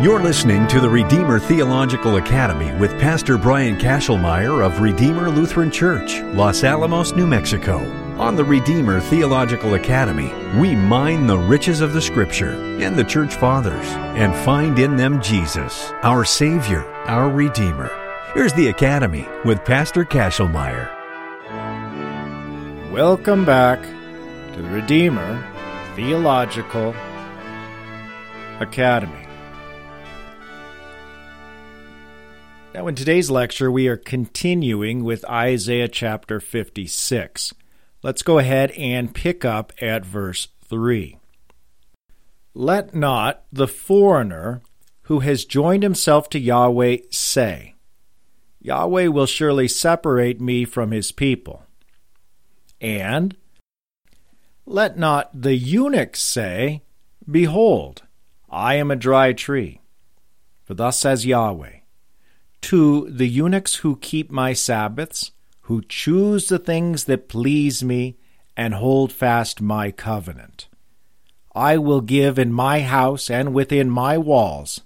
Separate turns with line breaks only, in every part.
You're listening to the Redeemer Theological Academy with Pastor Brian Kachelmeier of Redeemer Lutheran Church, Los Alamos, New Mexico. On the Redeemer Theological Academy, we mine the riches of the Scripture and the Church Fathers and find in them Jesus, our Savior, our Redeemer. Here's the Academy with Pastor Kachelmeier.
Welcome back to the Redeemer Theological Academy. Now, in today's lecture, we are continuing with Isaiah chapter 56. Let's go ahead and pick up at verse 3. Let not the foreigner who has joined himself to Yahweh say, Yahweh will surely separate me from his people. And let not the eunuch say, Behold, I am a dry tree. For thus says Yahweh, to the eunuchs who keep my Sabbaths, who choose the things that please me, and hold fast my covenant. I will give in my house and within my walls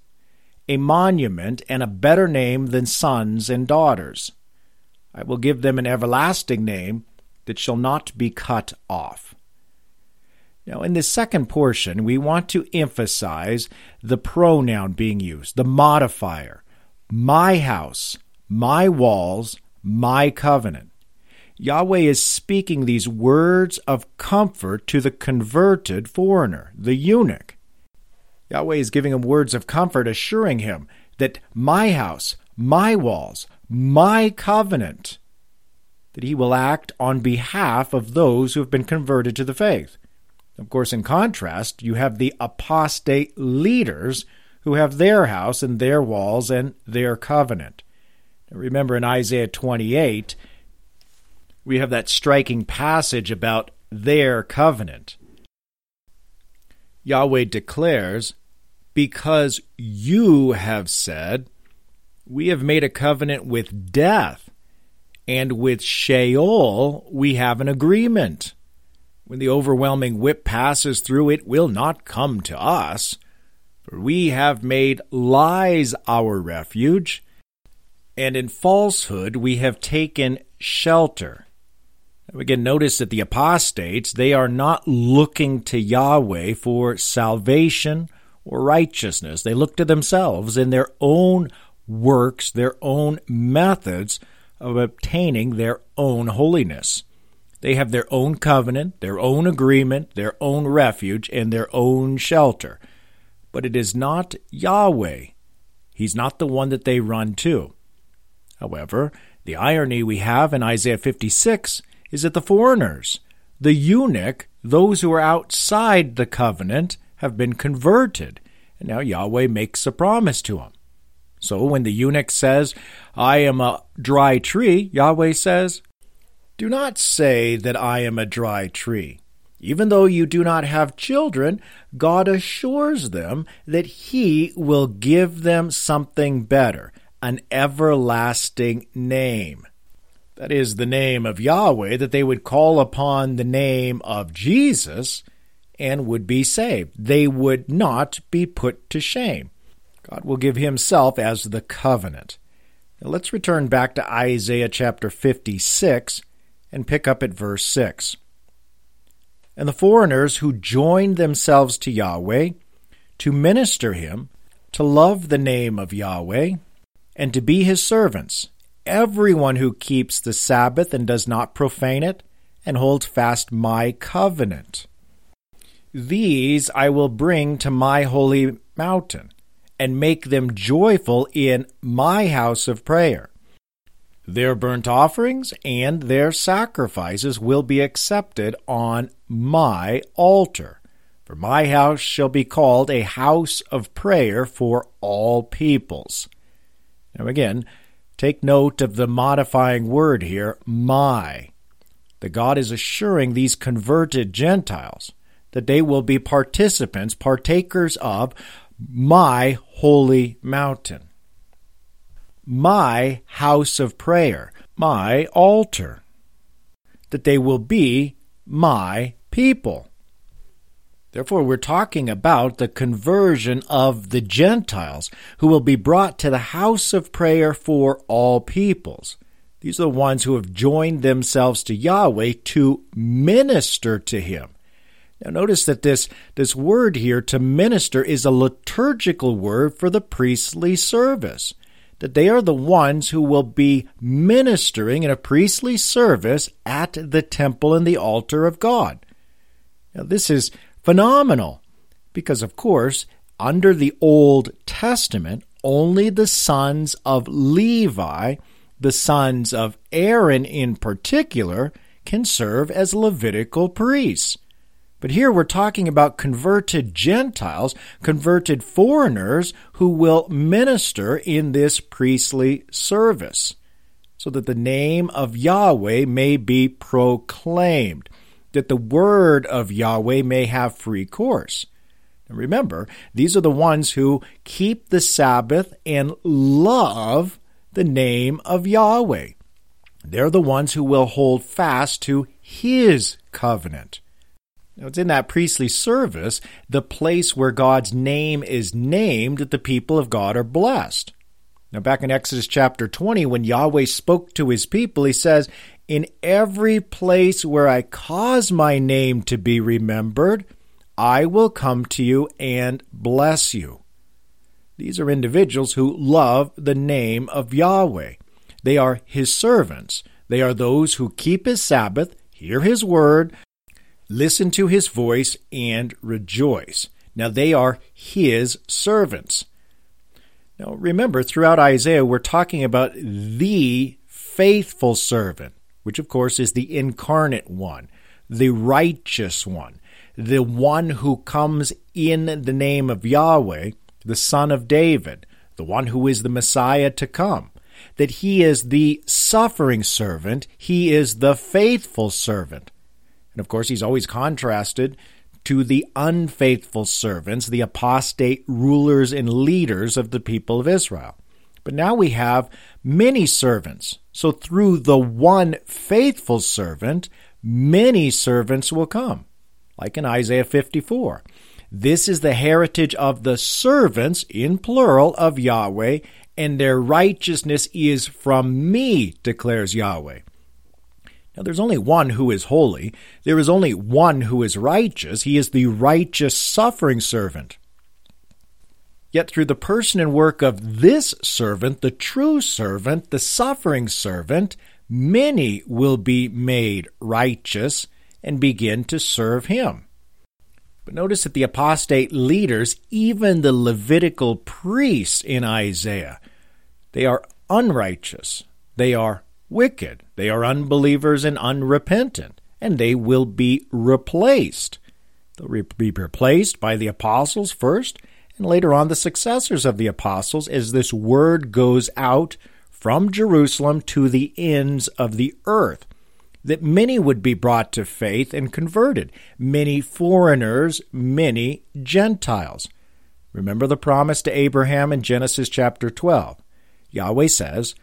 a monument and a better name than sons and daughters. I will give them an everlasting name that shall not be cut off. Now, in this second portion, we want to emphasize the pronoun being used, the modifier my house, my walls, my covenant. Yahweh is speaking these words of comfort to the converted foreigner, the eunuch. Yahweh is giving him words of comfort, assuring him that my house, my walls, my covenant, that he will act on behalf of those who have been converted to the faith. Of course, in contrast, you have the apostate leaders who have their house and their walls and their covenant. Remember in Isaiah 28, we have that striking passage about their covenant. Yahweh declares, Because you have said, We have made a covenant with death, and with Sheol we have an agreement. When the overwhelming whip passes through, it will not come to us. We have made lies our refuge, and in falsehood we have taken shelter. Again, notice that the apostates, they are not looking to Yahweh for salvation or righteousness. They look to themselves in their own works, their own methods of obtaining their own holiness. They have their own covenant, their own agreement, their own refuge, and their own shelter but it is not Yahweh. He's not the one that they run to. However, the irony we have in Isaiah 56 is that the foreigners, the eunuch, those who are outside the covenant, have been converted, and now Yahweh makes a promise to him. So when the eunuch says, I am a dry tree, Yahweh says, Do not say that I am a dry tree. Even though you do not have children, God assures them that He will give them something better, an everlasting name. That is the name of Yahweh, that they would call upon the name of Jesus and would be saved. They would not be put to shame. God will give Himself as the covenant. Now let's return back to Isaiah chapter 56 and pick up at verse 6 and the foreigners who joined themselves to Yahweh to minister him, to love the name of Yahweh, and to be his servants, everyone who keeps the Sabbath and does not profane it, and holds fast my covenant. These I will bring to my holy mountain, and make them joyful in my house of prayer. Their burnt offerings and their sacrifices will be accepted on my altar. For my house shall be called a house of prayer for all peoples. Now, again, take note of the modifying word here, my. The God is assuring these converted Gentiles that they will be participants, partakers of my holy mountain my house of prayer, my altar, that they will be my people. Therefore, we're talking about the conversion of the Gentiles who will be brought to the house of prayer for all peoples. These are the ones who have joined themselves to Yahweh to minister to Him. Now, notice that this, this word here, to minister, is a liturgical word for the priestly service. That they are the ones who will be ministering in a priestly service at the temple and the altar of God. Now, this is phenomenal because, of course, under the Old Testament, only the sons of Levi, the sons of Aaron in particular, can serve as Levitical priests. But here we're talking about converted Gentiles, converted foreigners who will minister in this priestly service, so that the name of Yahweh may be proclaimed, that the word of Yahweh may have free course. And remember, these are the ones who keep the Sabbath and love the name of Yahweh. They're the ones who will hold fast to His covenant. Now, it's in that priestly service, the place where God's name is named, that the people of God are blessed. Now, back in Exodus chapter 20, when Yahweh spoke to his people, he says, In every place where I cause my name to be remembered, I will come to you and bless you. These are individuals who love the name of Yahweh. They are his servants. They are those who keep his Sabbath, hear his word, listen to his voice, and rejoice. Now they are his servants. Now remember, throughout Isaiah, we're talking about the faithful servant, which of course is the incarnate one, the righteous one, the one who comes in the name of Yahweh, the son of David, the one who is the Messiah to come. That he is the suffering servant, he is the faithful servant. And of course, he's always contrasted to the unfaithful servants, the apostate rulers and leaders of the people of Israel. But now we have many servants. So through the one faithful servant, many servants will come, like in Isaiah 54. This is the heritage of the servants, in plural, of Yahweh, and their righteousness is from me, declares Yahweh. Now, there's only one who is holy. There is only one who is righteous. He is the righteous suffering servant. Yet, through the person and work of this servant, the true servant, the suffering servant, many will be made righteous and begin to serve him. But notice that the apostate leaders, even the Levitical priests in Isaiah, they are unrighteous. They are wicked. They are unbelievers and unrepentant, and they will be replaced. They'll be replaced by the apostles first, and later on the successors of the apostles as this word goes out from Jerusalem to the ends of the earth. That many would be brought to faith and converted, many foreigners, many Gentiles. Remember the promise to Abraham in Genesis chapter 12. Yahweh says,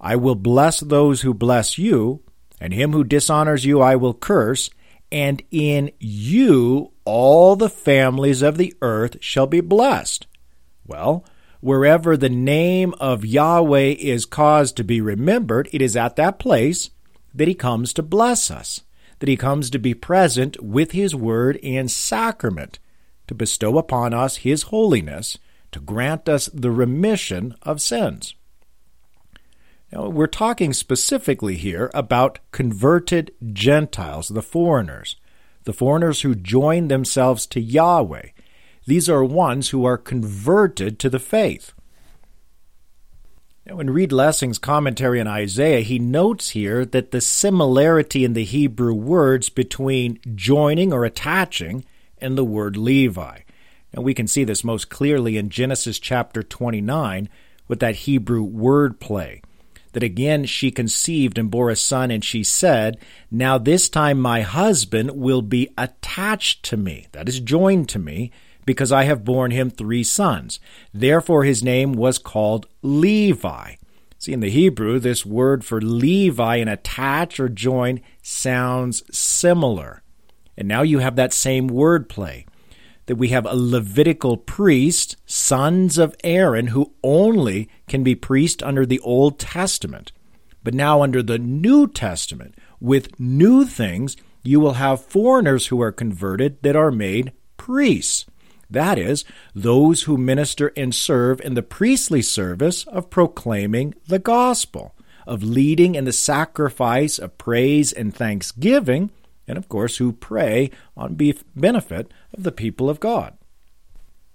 I will bless those who bless you, and him who dishonors you I will curse, and in you all the families of the earth shall be blessed. Well, wherever the name of Yahweh is caused to be remembered, it is at that place that he comes to bless us, that he comes to be present with his word and sacrament, to bestow upon us his holiness, to grant us the remission of sins. Now, we're talking specifically here about converted Gentiles, the foreigners, the foreigners who join themselves to Yahweh. These are ones who are converted to the faith. Now, in Reed Lessing's commentary on Isaiah, he notes here that the similarity in the Hebrew words between joining or attaching and the word Levi. And we can see this most clearly in Genesis chapter 29 with that Hebrew word play that again she conceived and bore a son, and she said, Now this time my husband will be attached to me, that is, joined to me, because I have borne him three sons. Therefore his name was called Levi. See, in the Hebrew, this word for Levi and attach or join sounds similar. And now you have that same word play. That we have a Levitical priest, sons of Aaron, who only can be priest under the Old Testament. But now, under the New Testament, with new things, you will have foreigners who are converted that are made priests. That is, those who minister and serve in the priestly service of proclaiming the gospel, of leading in the sacrifice of praise and thanksgiving, and of course, who pray on beef benefit of the people of God.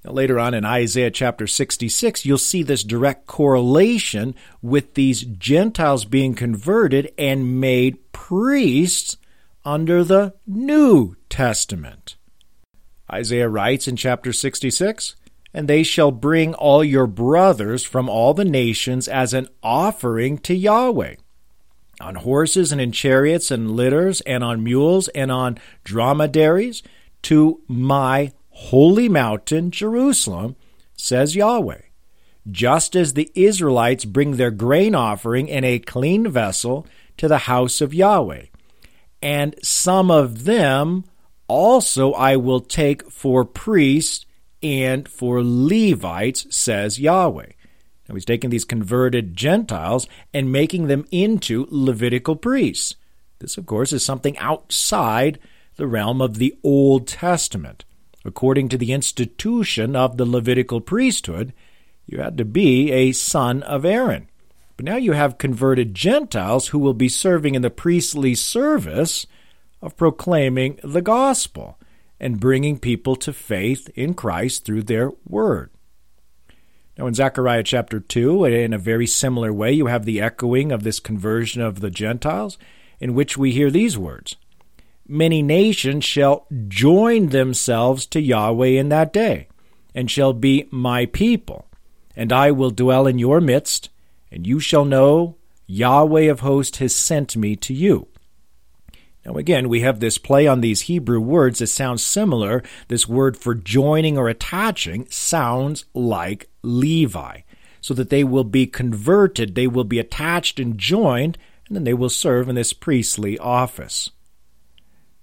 Now, later on in Isaiah chapter 66, you'll see this direct correlation with these Gentiles being converted and made priests under the New Testament. Isaiah writes in chapter 66 And they shall bring all your brothers from all the nations as an offering to Yahweh, on horses and in chariots and litters, and on mules and on dromedaries, to my holy mountain, Jerusalem, says Yahweh. Just as the Israelites bring their grain offering in a clean vessel to the house of Yahweh, and some of them also I will take for priests and for Levites, says Yahweh. Now he's taking these converted Gentiles and making them into Levitical priests. This, of course, is something outside the realm of the Old Testament. According to the institution of the Levitical priesthood, you had to be a son of Aaron. But now you have converted Gentiles who will be serving in the priestly service of proclaiming the gospel and bringing people to faith in Christ through their word. Now, in Zechariah chapter 2, in a very similar way, you have the echoing of this conversion of the Gentiles, in which we hear these words Many nations shall join themselves to Yahweh in that day, and shall be my people, and I will dwell in your midst, and you shall know Yahweh of hosts has sent me to you. Now, again, we have this play on these Hebrew words that sounds similar. This word for joining or attaching sounds like Levi, so that they will be converted, they will be attached and joined, and then they will serve in this priestly office.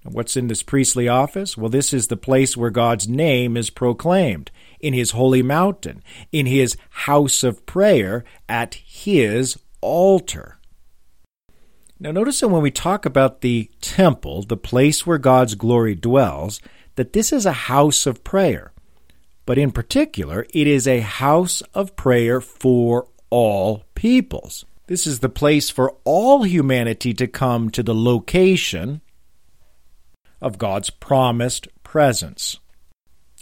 Now, what's in this priestly office? Well, this is the place where God's name is proclaimed, in his holy mountain, in his house of prayer, at his altar. Now, notice that when we talk about the temple, the place where God's glory dwells, that this is a house of prayer. But in particular, it is a house of prayer for all peoples. This is the place for all humanity to come to the location of God's promised presence.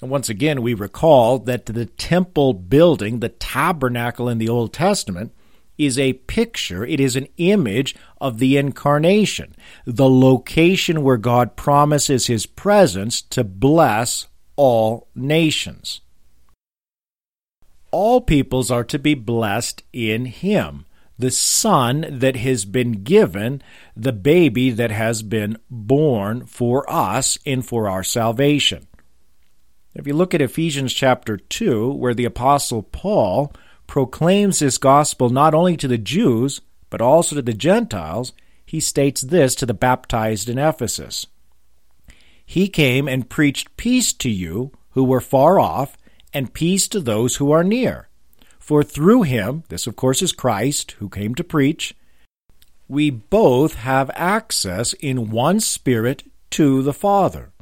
And once again, we recall that the temple building, the tabernacle in the Old Testament, is a picture, it is an image of the incarnation, the location where God promises his presence to bless all nations. All peoples are to be blessed in him, the Son that has been given, the baby that has been born for us and for our salvation. If you look at Ephesians chapter 2, where the Apostle Paul proclaims this gospel not only to the Jews, but also to the Gentiles, he states this to the baptized in Ephesus He came and preached peace to you who were far off, and peace to those who are near. For through him, this of course is Christ, who came to preach, we both have access in one Spirit to the Father.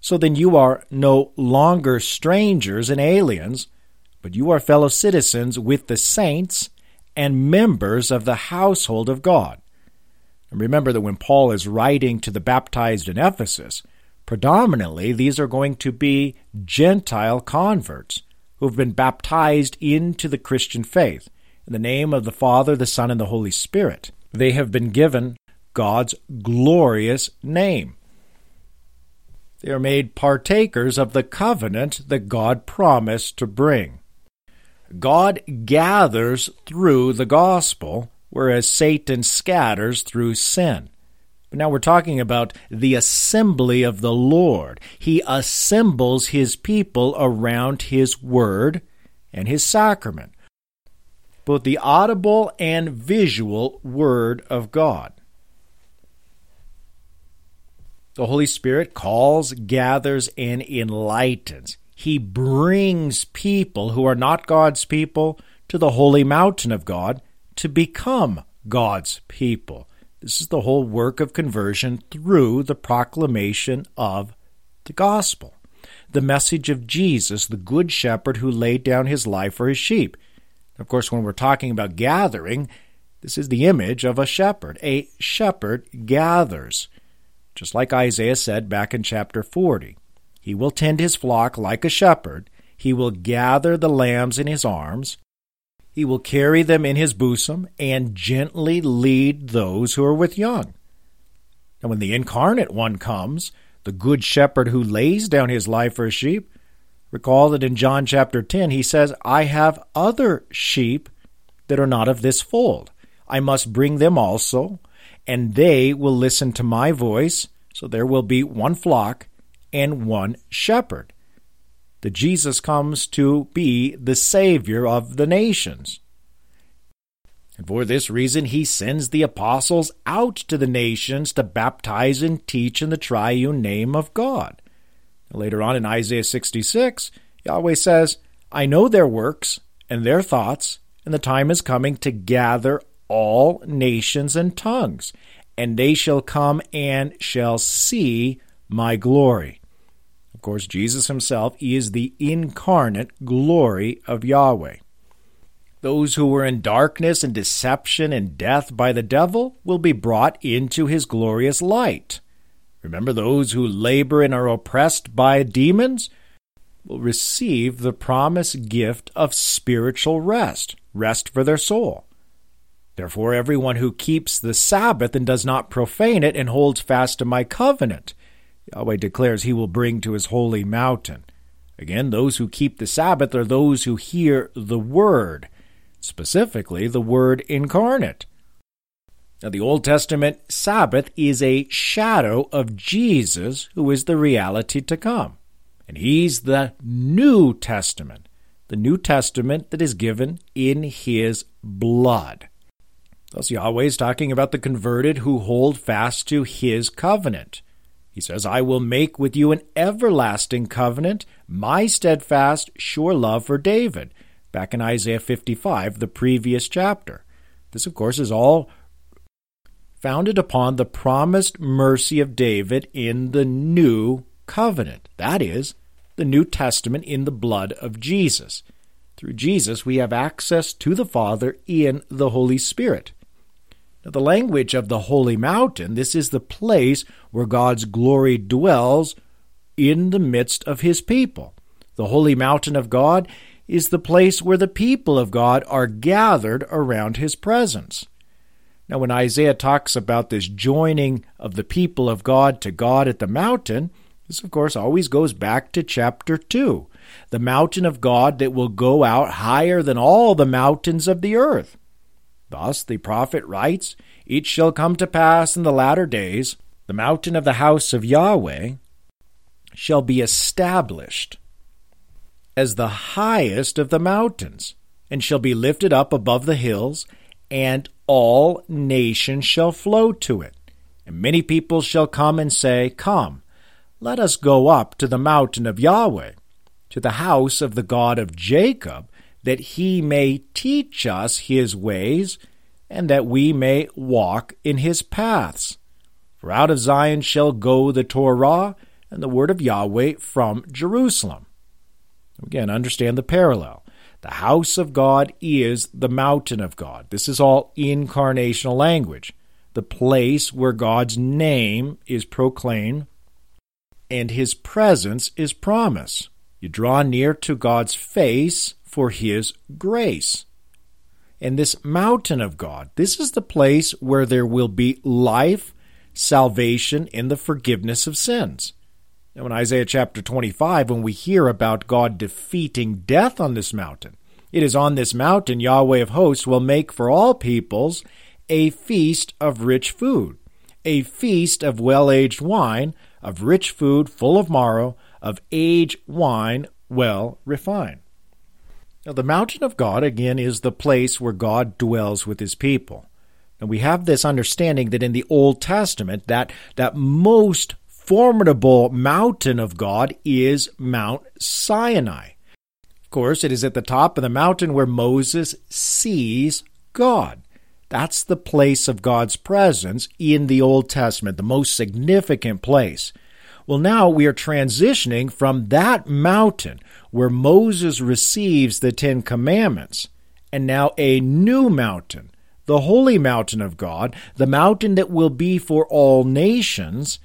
So then you are no longer strangers and aliens but you are fellow citizens with the saints and members of the household of God. And remember that when Paul is writing to the baptized in Ephesus, predominantly these are going to be Gentile converts who have been baptized into the Christian faith in the name of the Father, the Son, and the Holy Spirit. They have been given God's glorious name. They are made partakers of the covenant that God promised to bring. God gathers through the gospel, whereas Satan scatters through sin. But now we're talking about the assembly of the Lord. He assembles his people around his word and his sacrament, both the audible and visual word of God. The Holy Spirit calls, gathers, and enlightens. He brings people who are not God's people to the holy mountain of God to become God's people. This is the whole work of conversion through the proclamation of the gospel. The message of Jesus, the good shepherd who laid down his life for his sheep. Of course, when we're talking about gathering, this is the image of a shepherd. A shepherd gathers. Just like Isaiah said back in chapter 40. He will tend his flock like a shepherd. He will gather the lambs in his arms. He will carry them in his bosom and gently lead those who are with young. And when the incarnate one comes, the good shepherd who lays down his life for sheep, recall that in John chapter 10 he says, I have other sheep that are not of this fold. I must bring them also, and they will listen to my voice. So there will be one flock and one shepherd that Jesus comes to be the Savior of the nations. And for this reason, he sends the apostles out to the nations to baptize and teach in the triune name of God. Later on in Isaiah 66, Yahweh says, I know their works and their thoughts, and the time is coming to gather all nations and tongues, and they shall come and shall see my glory. Of course, Jesus himself is the incarnate glory of Yahweh. Those who were in darkness and deception and death by the devil will be brought into his glorious light. Remember, those who labor and are oppressed by demons will receive the promised gift of spiritual rest, rest for their soul. Therefore, everyone who keeps the Sabbath and does not profane it and holds fast to my covenant Yahweh declares he will bring to his holy mountain. Again, those who keep the Sabbath are those who hear the Word, specifically the Word incarnate. Now, the Old Testament Sabbath is a shadow of Jesus, who is the reality to come. And he's the New Testament, the New Testament that is given in his blood. Thus, Yahweh is talking about the converted who hold fast to his covenant. He says, I will make with you an everlasting covenant, my steadfast, sure love for David. Back in Isaiah 55, the previous chapter. This, of course, is all founded upon the promised mercy of David in the new covenant. That is, the New Testament in the blood of Jesus. Through Jesus, we have access to the Father in the Holy Spirit. Now, the language of the holy mountain, this is the place where God's glory dwells in the midst of his people. The holy mountain of God is the place where the people of God are gathered around his presence. Now, when Isaiah talks about this joining of the people of God to God at the mountain, this, of course, always goes back to chapter 2, the mountain of God that will go out higher than all the mountains of the earth. Thus the prophet writes, It shall come to pass in the latter days, the mountain of the house of Yahweh shall be established as the highest of the mountains, and shall be lifted up above the hills, and all nations shall flow to it. And many people shall come and say, Come, let us go up to the mountain of Yahweh, to the house of the God of Jacob, that he may teach us his ways, and that we may walk in his paths. For out of Zion shall go the Torah and the word of Yahweh from Jerusalem. Again, understand the parallel. The house of God is the mountain of God. This is all incarnational language. The place where God's name is proclaimed and his presence is promised. You draw near to God's face for His grace. And this mountain of God, this is the place where there will be life, salvation, and the forgiveness of sins. Now, in Isaiah chapter 25, when we hear about God defeating death on this mountain, it is on this mountain Yahweh of hosts will make for all peoples a feast of rich food, a feast of well aged wine, of rich food full of marrow, of aged wine well refined. Now, the mountain of God, again, is the place where God dwells with his people. And we have this understanding that in the Old Testament, that, that most formidable mountain of God is Mount Sinai. Of course, it is at the top of the mountain where Moses sees God. That's the place of God's presence in the Old Testament, the most significant place. Well, now we are transitioning from that mountain where Moses receives the Ten Commandments, and now a new mountain, the holy mountain of God, the mountain that will be for all nations.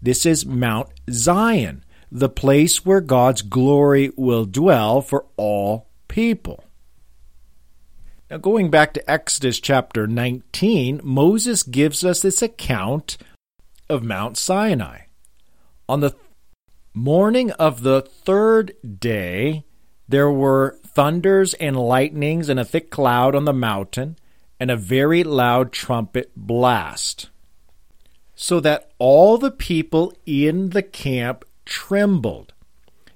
This is Mount Zion, the place where God's glory will dwell for all people. Now, going back to Exodus chapter 19, Moses gives us this account of Mount Sinai. On the morning of the third day, there were thunders and lightnings and a thick cloud on the mountain, and a very loud trumpet blast, so that all the people in the camp trembled.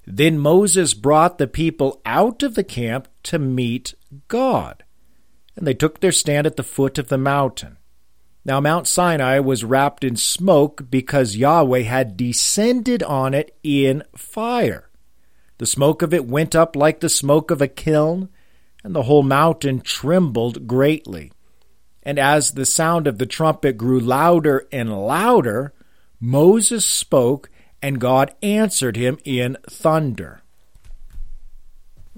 Then Moses brought the people out of the camp to meet God and they took their stand at the foot of the mountain. Now Mount Sinai was wrapped in smoke because Yahweh had descended on it in fire. The smoke of it went up like the smoke of a kiln, and the whole mountain trembled greatly. And as the sound of the trumpet grew louder and louder, Moses spoke, and God answered him in thunder.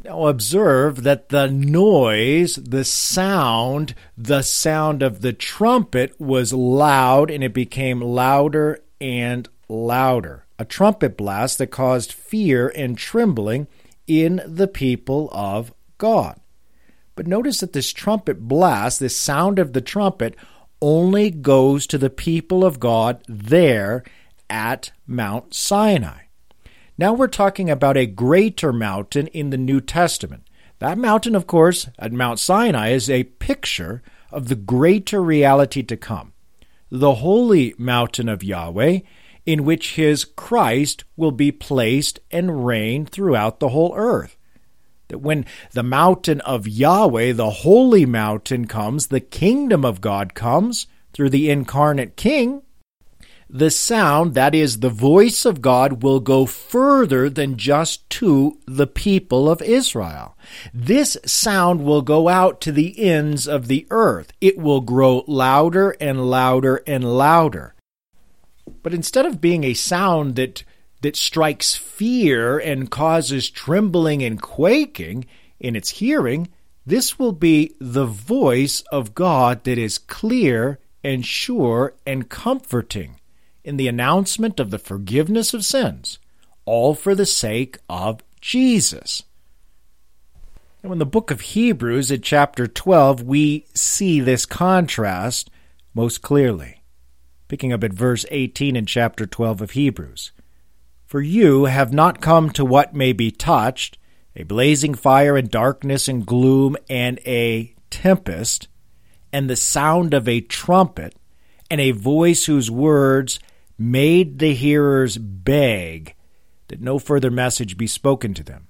Observe that the noise, the sound, the sound of the trumpet was loud and it became louder and louder. A trumpet blast that caused fear and trembling in the people of God. But notice that this trumpet blast, this sound of the trumpet, only goes to the people of God there at Mount Sinai. Now we're talking about a greater mountain in the New Testament. That mountain, of course, at Mount Sinai, is a picture of the greater reality to come the holy mountain of Yahweh, in which his Christ will be placed and reign throughout the whole earth. That when the mountain of Yahweh, the holy mountain, comes, the kingdom of God comes through the incarnate King, the sound, that is, the voice of God, will go further than just to the people of Israel. This sound will go out to the ends of the earth. It will grow louder and louder and louder. But instead of being a sound that, that strikes fear and causes trembling and quaking in its hearing, this will be the voice of God that is clear and sure and comforting in the announcement of the forgiveness of sins, all for the sake of Jesus. And in the book of Hebrews, at chapter 12, we see this contrast most clearly. Picking up at verse 18 in chapter 12 of Hebrews. For you have not come to what may be touched, a blazing fire and darkness and gloom and a tempest, and the sound of a trumpet, and a voice whose words made the hearers beg that no further message be spoken to them.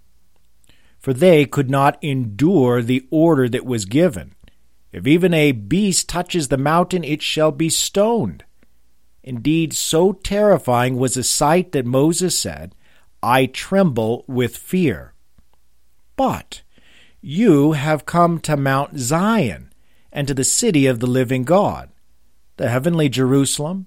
For they could not endure the order that was given. If even a beast touches the mountain, it shall be stoned. Indeed, so terrifying was the sight that Moses said, I tremble with fear. But you have come to Mount Zion and to the city of the living God, the heavenly Jerusalem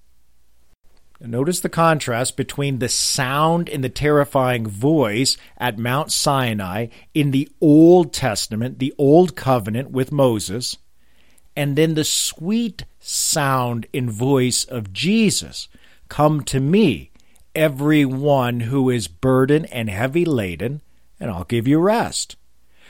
Notice the contrast between the sound and the terrifying voice at Mount Sinai in the Old Testament, the Old Covenant with Moses, and then the sweet sound and voice of Jesus. Come to me, every one who is burdened and heavy laden, and I'll give you rest.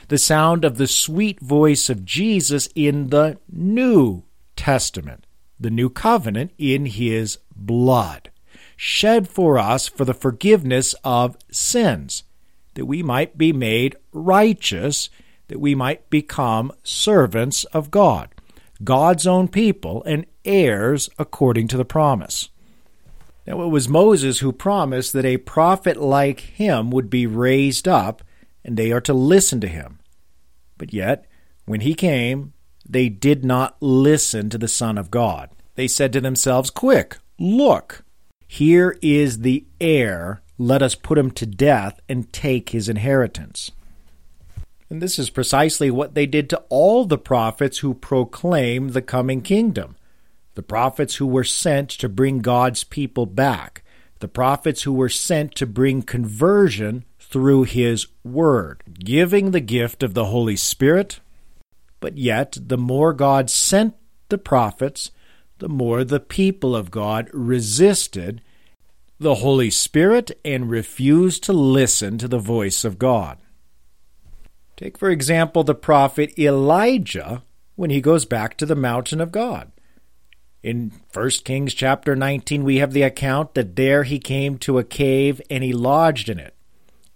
The sound of the sweet voice of Jesus in the New Testament the new covenant in his blood, shed for us for the forgiveness of sins, that we might be made righteous, that we might become servants of God, God's own people, and heirs according to the promise. Now, it was Moses who promised that a prophet like him would be raised up, and they are to listen to him. But yet, when he came, they did not listen to the Son of God. They said to themselves, Quick, look, here is the heir. Let us put him to death and take his inheritance. And this is precisely what they did to all the prophets who proclaim the coming kingdom. The prophets who were sent to bring God's people back. The prophets who were sent to bring conversion through his word, giving the gift of the Holy Spirit. But yet, the more God sent the prophets, the more the people of God resisted the Holy Spirit and refused to listen to the voice of God. Take, for example, the prophet Elijah when he goes back to the mountain of God. In 1 Kings chapter 19, we have the account that there he came to a cave and he lodged in it.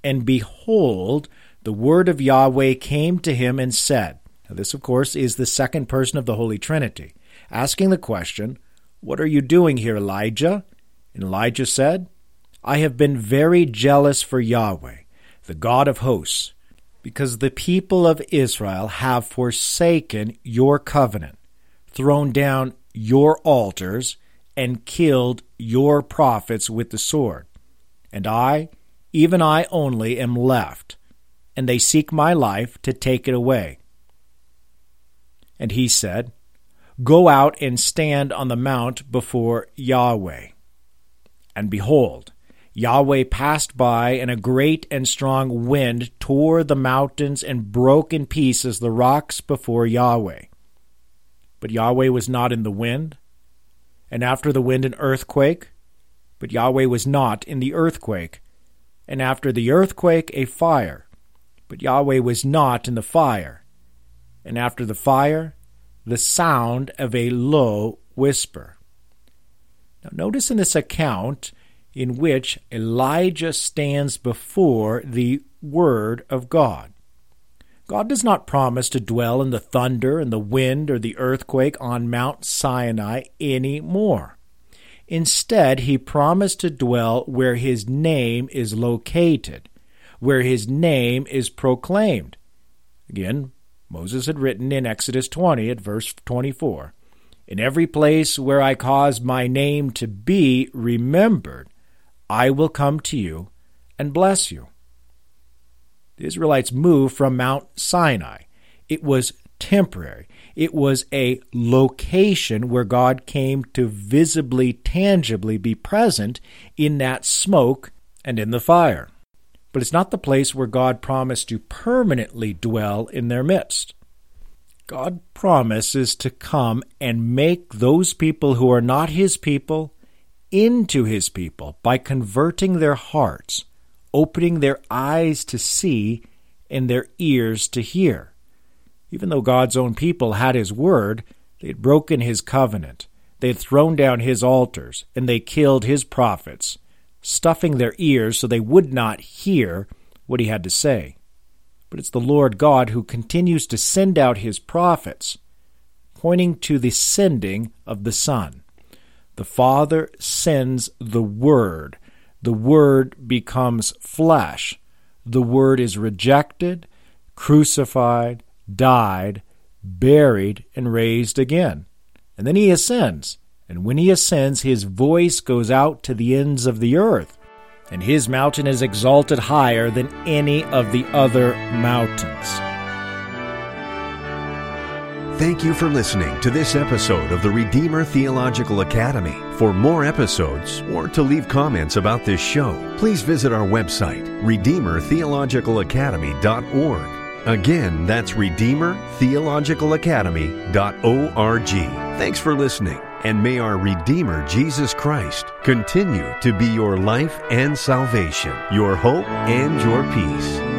And behold, the word of Yahweh came to him and said, now, This, of course, is the second person of the Holy Trinity, asking the question, What are you doing here, Elijah? And Elijah said, I have been very jealous for Yahweh, the God of hosts, because the people of Israel have forsaken your covenant, thrown down your altars, and killed your prophets with the sword. And I, even I only, am left, and they seek my life to take it away. And he said, Go out and stand on the mount before Yahweh. And behold, Yahweh passed by, and a great and strong wind tore the mountains and broke in pieces the rocks before Yahweh. But Yahweh was not in the wind, and after the wind an earthquake, but Yahweh was not in the earthquake, and after the earthquake a fire, but Yahweh was not in the fire and after the fire, the sound of a low whisper. Now, notice in this account in which Elijah stands before the Word of God. God does not promise to dwell in the thunder and the wind or the earthquake on Mount Sinai any more. Instead, he promised to dwell where his name is located, where his name is proclaimed. Again, Moses had written in Exodus 20 at verse 24 In every place where I cause my name to be remembered, I will come to you and bless you. The Israelites moved from Mount Sinai. It was temporary. It was a location where God came to visibly, tangibly be present in that smoke and in the fire but it's not the place where God promised to permanently dwell in their midst. God promises to come and make those people who are not His people into His people by converting their hearts, opening their eyes to see and their ears to hear. Even though God's own people had His word, they had broken His covenant, they had thrown down His altars, and they killed His prophets stuffing their ears so they would not hear what he had to say. But it's the Lord God who continues to send out his prophets, pointing to the sending of the Son. The Father sends the Word. The Word becomes flesh. The Word is rejected, crucified, died, buried, and raised again. And then he ascends. And when he ascends, his voice goes out to the ends of the earth, and his mountain is exalted higher than any of the other mountains.
Thank you for listening to this episode of the Redeemer Theological Academy. For more episodes or to leave comments about this show, please visit our website, RedeemerTheologicalAcademy.org. Again, that's RedeemerTheologicalAcademy.org. Thanks for listening and may our Redeemer Jesus Christ continue to be your life and salvation, your hope and your peace.